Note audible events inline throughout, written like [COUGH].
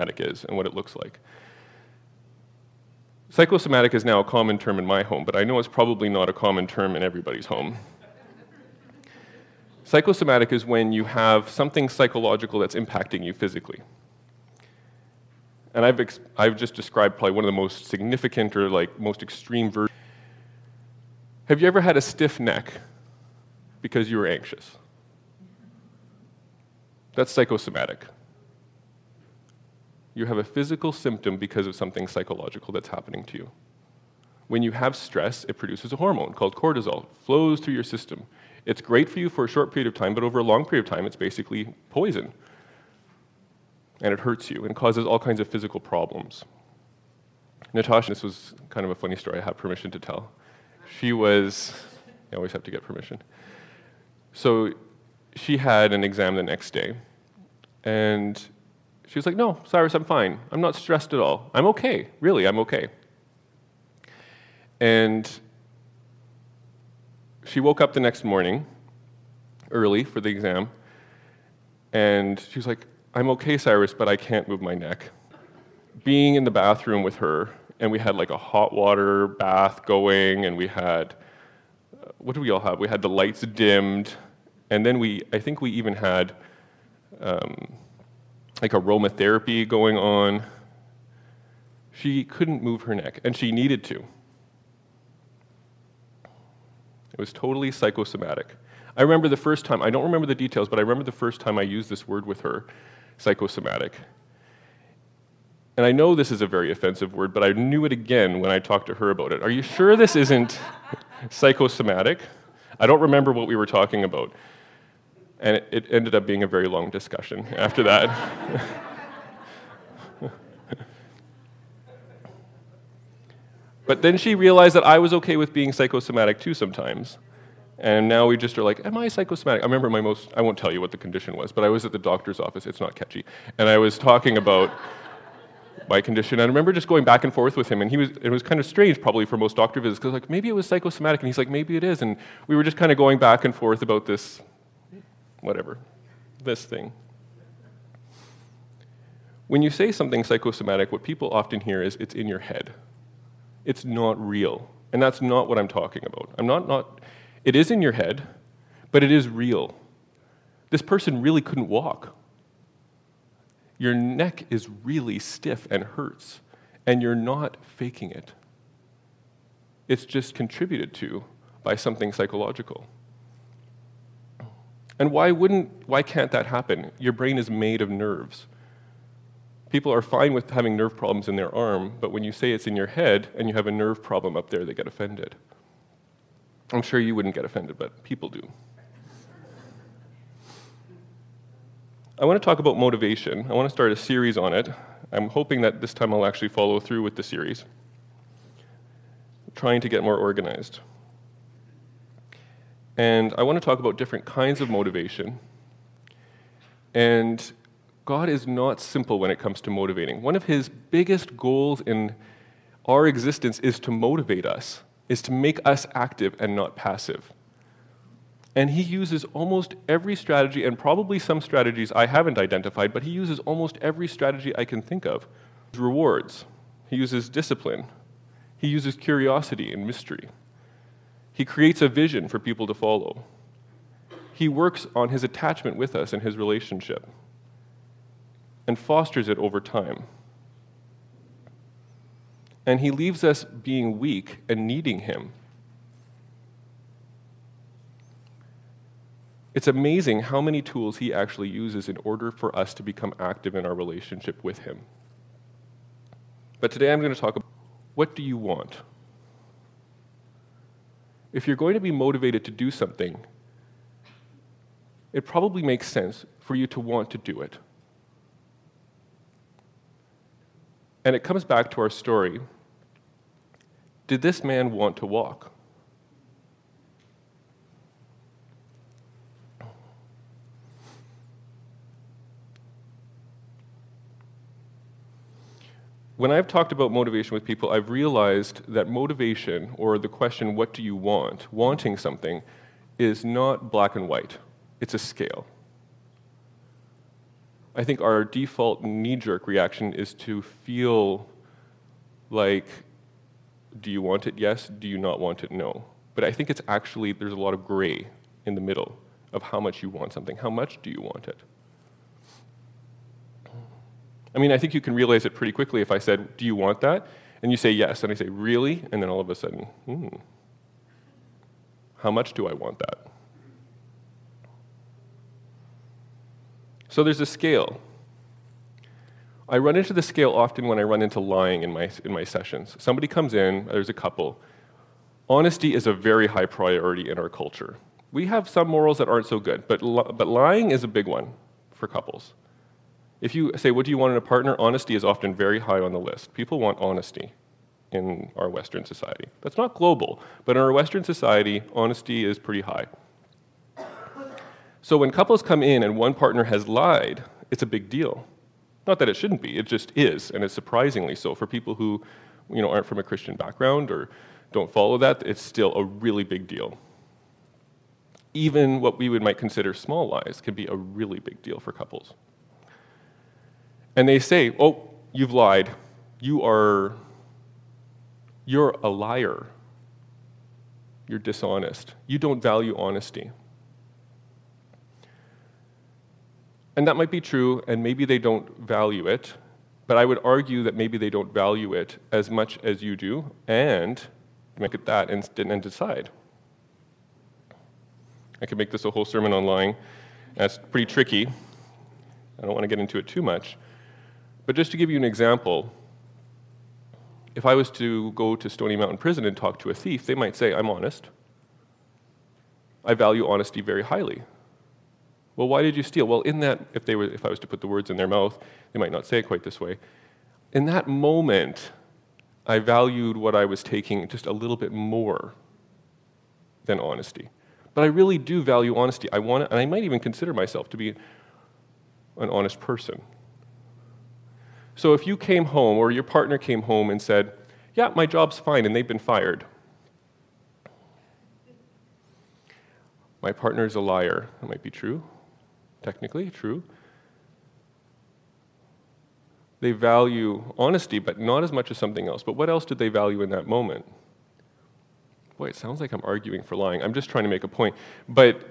is and what it looks like. Psychosomatic is now a common term in my home, but I know it's probably not a common term in everybody's home. Psychosomatic is when you have something psychological that's impacting you physically. And I've, ex- I've just described probably one of the most significant or like most extreme versions. Have you ever had a stiff neck because you were anxious? That's psychosomatic. You have a physical symptom because of something psychological that's happening to you. When you have stress, it produces a hormone called cortisol. It flows through your system. It's great for you for a short period of time, but over a long period of time, it's basically poison. And it hurts you and causes all kinds of physical problems. Natasha, this was kind of a funny story I have permission to tell. She was, I always have to get permission. So she had an exam the next day, and she was like, No, Cyrus, I'm fine. I'm not stressed at all. I'm okay. Really, I'm okay. And she woke up the next morning early for the exam, and she was like, I'm okay, Cyrus, but I can't move my neck. Being in the bathroom with her, and we had like a hot water bath going, and we had, uh, what do we all have? We had the lights dimmed, and then we, I think we even had, um, like aromatherapy going on. She couldn't move her neck, and she needed to. It was totally psychosomatic. I remember the first time, I don't remember the details, but I remember the first time I used this word with her psychosomatic. And I know this is a very offensive word, but I knew it again when I talked to her about it. Are you sure this isn't [LAUGHS] psychosomatic? I don't remember what we were talking about. And it, it ended up being a very long discussion [LAUGHS] after that. [LAUGHS] but then she realized that I was okay with being psychosomatic too sometimes. And now we just are like, am I psychosomatic? I remember my most, I won't tell you what the condition was, but I was at the doctor's office, it's not catchy. And I was talking about [LAUGHS] my condition. And I remember just going back and forth with him, and he was, it was kind of strange probably for most doctor visits, because like, maybe it was psychosomatic. And he's like, maybe it is. And we were just kind of going back and forth about this whatever, this thing. When you say something psychosomatic, what people often hear is it's in your head. It's not real. And that's not what I'm talking about. I'm not, not, it is in your head, but it is real. This person really couldn't walk. Your neck is really stiff and hurts, and you're not faking it. It's just contributed to by something psychological. And why wouldn't, why can't that happen? Your brain is made of nerves. People are fine with having nerve problems in their arm, but when you say it's in your head and you have a nerve problem up there, they get offended. I'm sure you wouldn't get offended, but people do. I want to talk about motivation. I want to start a series on it. I'm hoping that this time I'll actually follow through with the series, trying to get more organized. And I want to talk about different kinds of motivation. And God is not simple when it comes to motivating. One of his biggest goals in our existence is to motivate us, is to make us active and not passive. And he uses almost every strategy, and probably some strategies I haven't identified, but he uses almost every strategy I can think of. Rewards, he uses discipline, he uses curiosity and mystery. He creates a vision for people to follow. He works on his attachment with us and his relationship and fosters it over time. And he leaves us being weak and needing him. It's amazing how many tools he actually uses in order for us to become active in our relationship with him. But today I'm going to talk about what do you want? If you're going to be motivated to do something, it probably makes sense for you to want to do it. And it comes back to our story. Did this man want to walk? When I've talked about motivation with people, I've realized that motivation, or the question, what do you want, wanting something, is not black and white, it's a scale. I think our default knee jerk reaction is to feel like, do you want it? Yes. Do you not want it? No. But I think it's actually, there's a lot of gray in the middle of how much you want something. How much do you want it? I mean, I think you can realize it pretty quickly if I said, Do you want that? And you say yes. And I say, Really? And then all of a sudden, hmm, how much do I want that? So there's a scale. I run into the scale often when I run into lying in my, in my sessions. Somebody comes in, there's a couple. Honesty is a very high priority in our culture. We have some morals that aren't so good, but, but lying is a big one for couples. If you say, What do you want in a partner? Honesty is often very high on the list. People want honesty in our Western society. That's not global, but in our Western society, honesty is pretty high. So when couples come in and one partner has lied, it's a big deal. Not that it shouldn't be, it just is, and it's surprisingly so. For people who you know, aren't from a Christian background or don't follow that, it's still a really big deal. Even what we would might consider small lies can be a really big deal for couples. And they say, "Oh, you've lied. You are you're a liar. You're dishonest. You don't value honesty." And that might be true, and maybe they don't value it, but I would argue that maybe they don't value it as much as you do, and make it that and, and decide. I could make this a whole sermon on lying. That's pretty tricky. I don't want to get into it too much. But just to give you an example, if I was to go to Stony Mountain Prison and talk to a thief, they might say, I'm honest. I value honesty very highly. Well, why did you steal? Well, in that, if, they were, if I was to put the words in their mouth, they might not say it quite this way. In that moment, I valued what I was taking just a little bit more than honesty. But I really do value honesty. I want, and I might even consider myself to be an honest person. So if you came home or your partner came home and said, Yeah, my job's fine, and they've been fired, my partner is a liar. That might be true technically, true. They value honesty, but not as much as something else. But what else did they value in that moment? Boy, it sounds like I'm arguing for lying. I'm just trying to make a point. But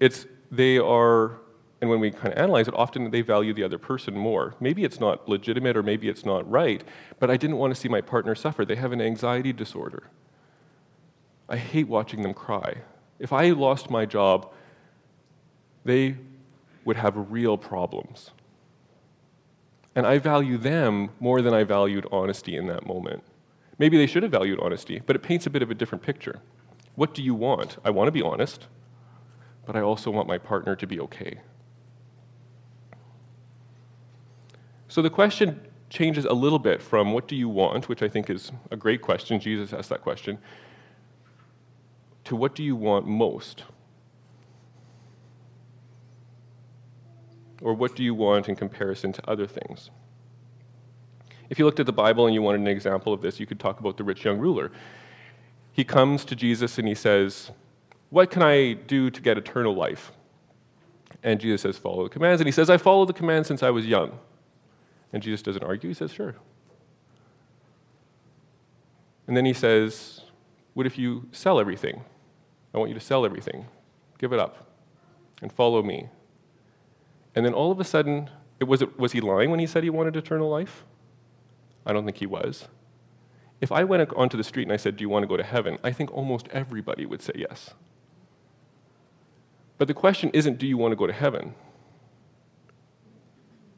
it's, they are, and when we kind of analyze it, often they value the other person more. Maybe it's not legitimate or maybe it's not right, but I didn't want to see my partner suffer. They have an anxiety disorder. I hate watching them cry. If I lost my job, they would have real problems. And I value them more than I valued honesty in that moment. Maybe they should have valued honesty, but it paints a bit of a different picture. What do you want? I want to be honest, but I also want my partner to be okay. So the question changes a little bit from what do you want, which I think is a great question, Jesus asked that question, to what do you want most? Or what do you want in comparison to other things? If you looked at the Bible and you wanted an example of this, you could talk about the rich young ruler. He comes to Jesus and he says, What can I do to get eternal life? And Jesus says, Follow the commands. And he says, I followed the commands since I was young. And Jesus doesn't argue. He says, Sure. And then he says, What if you sell everything? I want you to sell everything. Give it up and follow me. And then all of a sudden, it was, was he lying when he said he wanted eternal life? I don't think he was. If I went onto the street and I said, Do you want to go to heaven? I think almost everybody would say yes. But the question isn't, Do you want to go to heaven?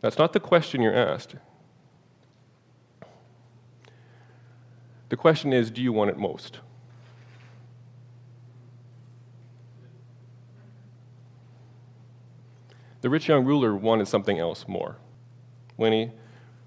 That's not the question you're asked. The question is, Do you want it most? The rich young ruler wanted something else more. When, he,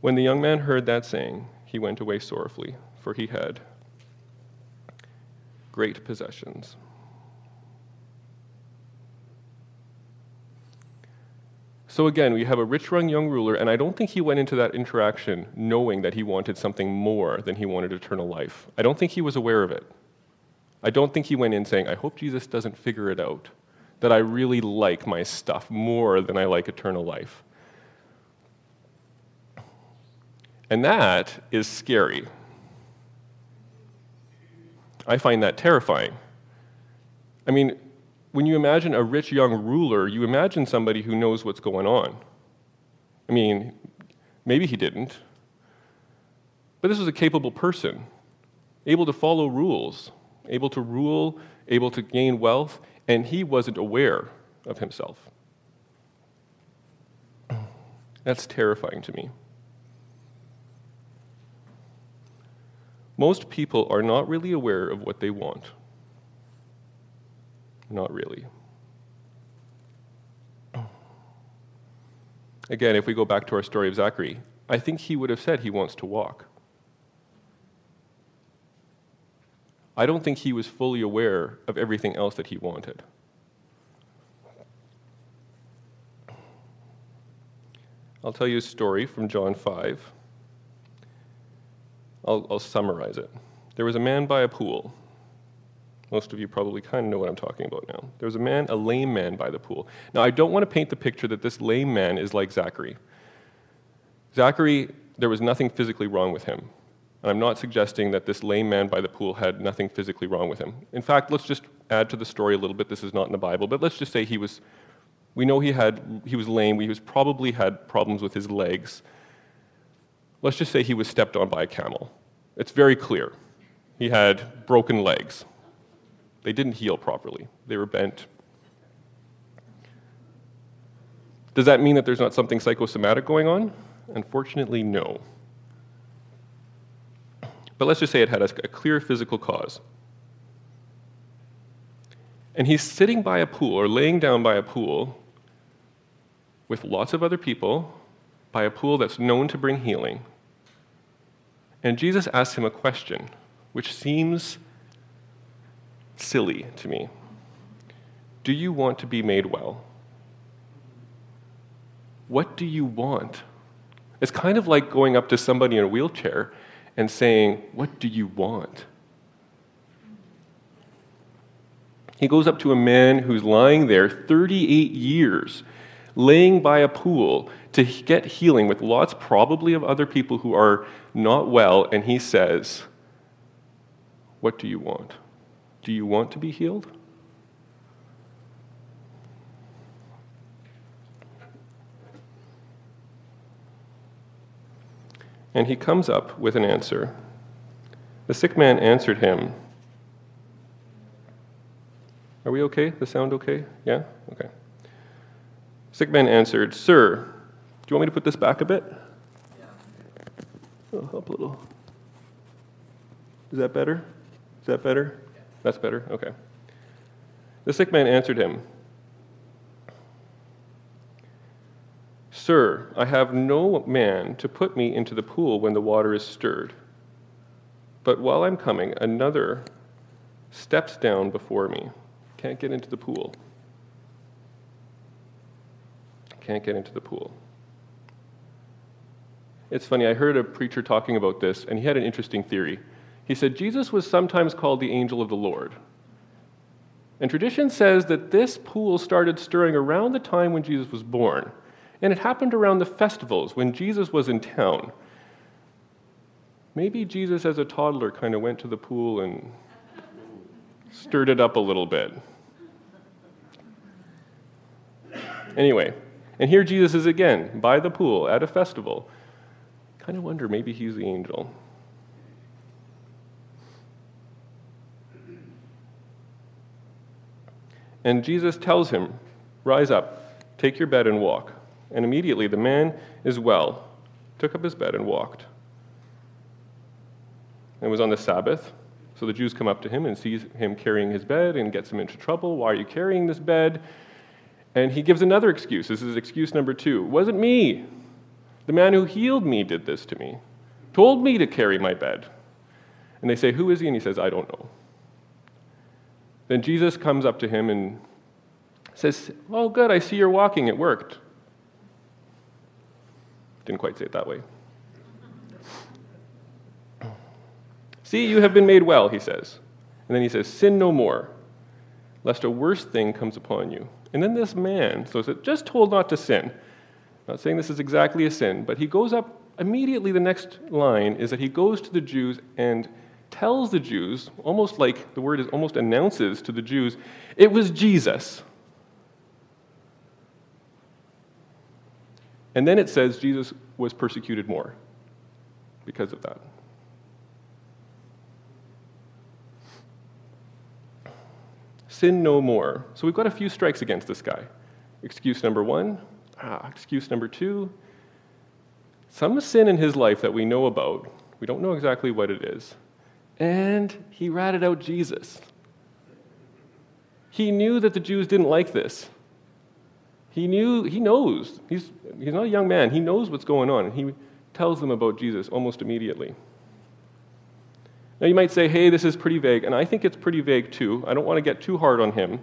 when the young man heard that saying, he went away sorrowfully, for he had great possessions. So again, we have a rich young ruler, and I don't think he went into that interaction knowing that he wanted something more than he wanted eternal life. I don't think he was aware of it. I don't think he went in saying, I hope Jesus doesn't figure it out that I really like my stuff more than I like eternal life. And that is scary. I find that terrifying. I mean, when you imagine a rich young ruler, you imagine somebody who knows what's going on. I mean, maybe he didn't, but this was a capable person, able to follow rules, able to rule, able to gain wealth, and he wasn't aware of himself. That's terrifying to me. Most people are not really aware of what they want. Not really. Again, if we go back to our story of Zachary, I think he would have said he wants to walk. I don't think he was fully aware of everything else that he wanted. I'll tell you a story from John 5. I'll, I'll summarize it. There was a man by a pool. Most of you probably kind of know what I'm talking about now. There was a man, a lame man by the pool. Now, I don't want to paint the picture that this lame man is like Zachary. Zachary, there was nothing physically wrong with him. And I'm not suggesting that this lame man by the pool had nothing physically wrong with him. In fact, let's just add to the story a little bit. This is not in the Bible, but let's just say he was, we know he, had, he was lame. He was probably had problems with his legs. Let's just say he was stepped on by a camel. It's very clear. He had broken legs. They didn't heal properly, they were bent. Does that mean that there's not something psychosomatic going on? Unfortunately, no. But let's just say it had a, clear physical cause. And he's sitting by a pool or laying down by a pool with lots of other people, by a pool that's known to bring healing. And Jesus asks him a question which seems silly to me Do you want to be made well? What do you want? It's kind of like going up to somebody in a wheelchair and saying, What do you want? He goes up to a man who's lying there 38 years, laying by a pool to get healing with lots, probably, of other people who are not well, and he says, What do you want? Do you want to be healed? And he comes up with an answer. The sick man answered him. Are we okay? The sound okay? Yeah? Okay. Sick man answered, Sir, do you want me to put this back a bit? Yeah. Oh, up a little. Is that better? Is that better? That's better? Okay. The sick man answered him, Sir, I have no man to put me into the pool when the water is stirred. But while I'm coming, another steps down before me. Can't get into the pool. Can't get into the pool. It's funny, I heard a preacher talking about this, and he had an interesting theory. He said Jesus was sometimes called the angel of the Lord. And tradition says that this pool started stirring around the time when Jesus was born. And it happened around the festivals when Jesus was in town. Maybe Jesus, as a toddler, kind of went to the pool and stirred it up a little bit. Anyway, and here Jesus is again by the pool at a festival. Kind of wonder maybe he's the angel. And Jesus tells him, Rise up, take your bed and walk. And immediately the man is well, took up his bed and walked. It was on the Sabbath, so the Jews come up to him and sees him carrying his bed and gets him into trouble. Why are you carrying this bed? And he gives another excuse. This is excuse number two. It wasn't me. The man who healed me did this to me, told me to carry my bed. And they say, Who is he? And he says, I don't know. Then Jesus comes up to him and says, Oh, good, I see you're walking. It worked. Didn't quite say it that way. See, you have been made well, he says. And then he says, Sin no more, lest a worse thing comes upon you. And then this man, so just told not to sin. not saying this is exactly a sin, but he goes up Immediately, the next line is that he goes to the Jews and tells the Jews, almost like the word is almost announces to the Jews, it was Jesus. And then it says Jesus was persecuted more because of that. Sin no more. So we've got a few strikes against this guy. Excuse number one. Ah, excuse number two. Some sin in his life that we know about. We don't know exactly what it is. And he ratted out Jesus. He knew that the Jews didn't like this. He knew, he knows. He's, he's not a young man. He knows what's going on. And he tells them about Jesus almost immediately. Now, you might say, hey, this is pretty vague. And I think it's pretty vague too. I don't want to get too hard on him.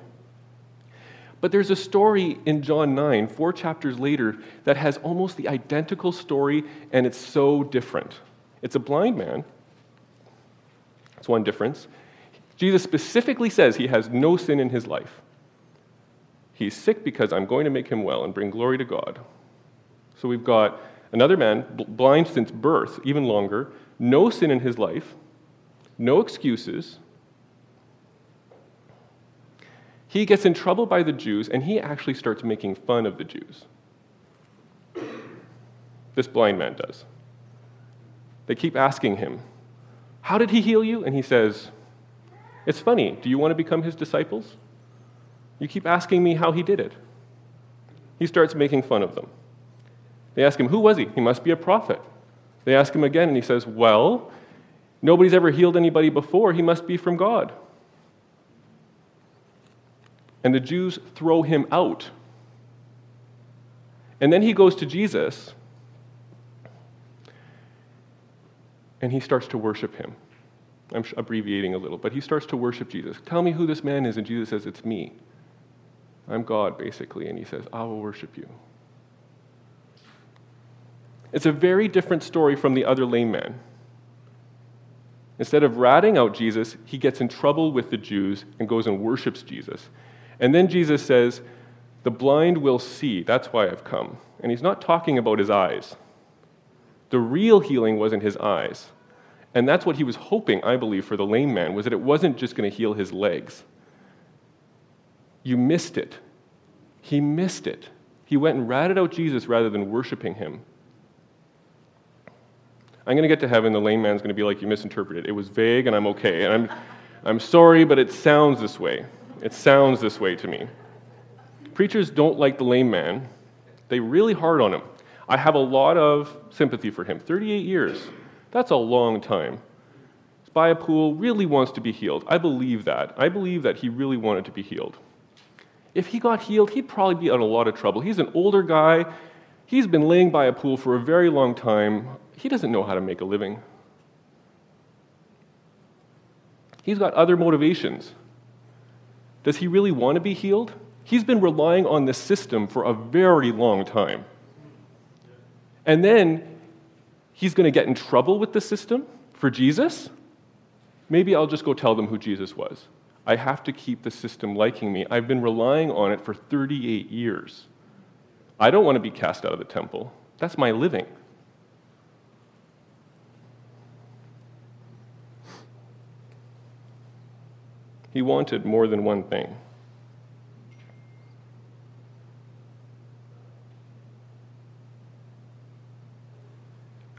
But there's a story in John 9, four chapters later, that has almost the identical story, and it's so different. It's a blind man. That's one difference. Jesus specifically says he has no sin in his life. He's sick because I'm going to make him well and bring glory to God. So we've got another man, blind since birth, even longer, no sin in his life, no excuses. He gets in trouble by the Jews, and he actually starts making fun of the Jews. This blind man does. They keep asking him, How did he heal you? And he says, It's funny. Do you want to become his disciples? You keep asking me how he did it. He starts making fun of them. They ask him, Who was he? He must be a prophet. They ask him again, and he says, Well, nobody's ever healed anybody before. He must be from God. And the Jews throw him out. And then he goes to Jesus, and he starts to worship him. I'm abbreviating a little, but he starts to worship Jesus. Tell me who this man is. And Jesus says, It's me. I'm God, basically. And he says, I will worship you. It's a very different story from the other lame man. Instead of ratting out Jesus, he gets in trouble with the Jews and goes and worships Jesus. And then Jesus says, The blind will see. That's why I've come. And he's not talking about his eyes. The real healing was in his eyes. And that's what he was hoping, I believe, for the lame man, was that it wasn't just going to heal his legs. You missed it. He missed it. He went and ratted out Jesus rather than worshiping him. I'm going to get to heaven. The lame man's going to be like, You misinterpreted. It was vague, and I'm okay. And I'm, I'm sorry, but it sounds this way. It sounds this way to me. Preachers don't like the lame man, they really hard on him. I have a lot of sympathy for him. 38 years. That's a long time. By a pool really wants to be healed. I believe that. I believe that he really wanted to be healed. If he got healed, he'd probably be in a lot of trouble. He's an older guy. He's been laying by a pool for a very long time. He doesn't know how to make a living. He's got other motivations. Does he really want to be healed? He's been relying on the system for a very long time. And then he's going to get in trouble with the system for Jesus? Maybe I'll just go tell them who Jesus was. I have to keep the system liking me. I've been relying on it for 38 years. I don't want to be cast out of the temple. That's my living. He wanted more than one thing.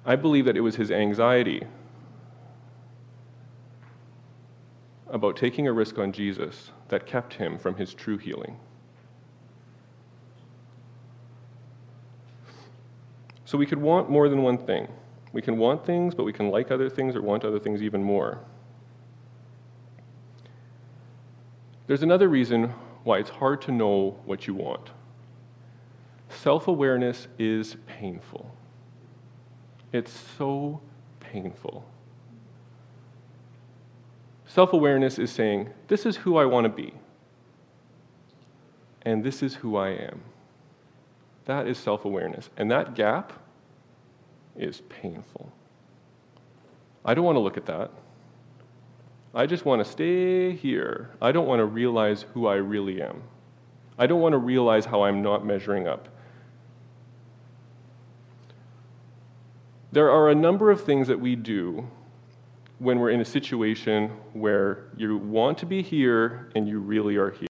I believe that it was his anxiety about taking a risk on Jesus that kept him from his true healing. So we could want more than one thing. We can want things, but we can like other things or want other things even more. There's another reason why it's hard to know what you want. Self awareness is painful. It's so painful. Self awareness is saying, This is who I want to be, and this is who I am. That is self awareness. And that gap is painful. I don't want to look at that. I just want to stay here. I don't want to realize who I really am. I don't want to realize how I'm not measuring up. There are a number of things that we do when we're in a situation where you want to be here and you really are here.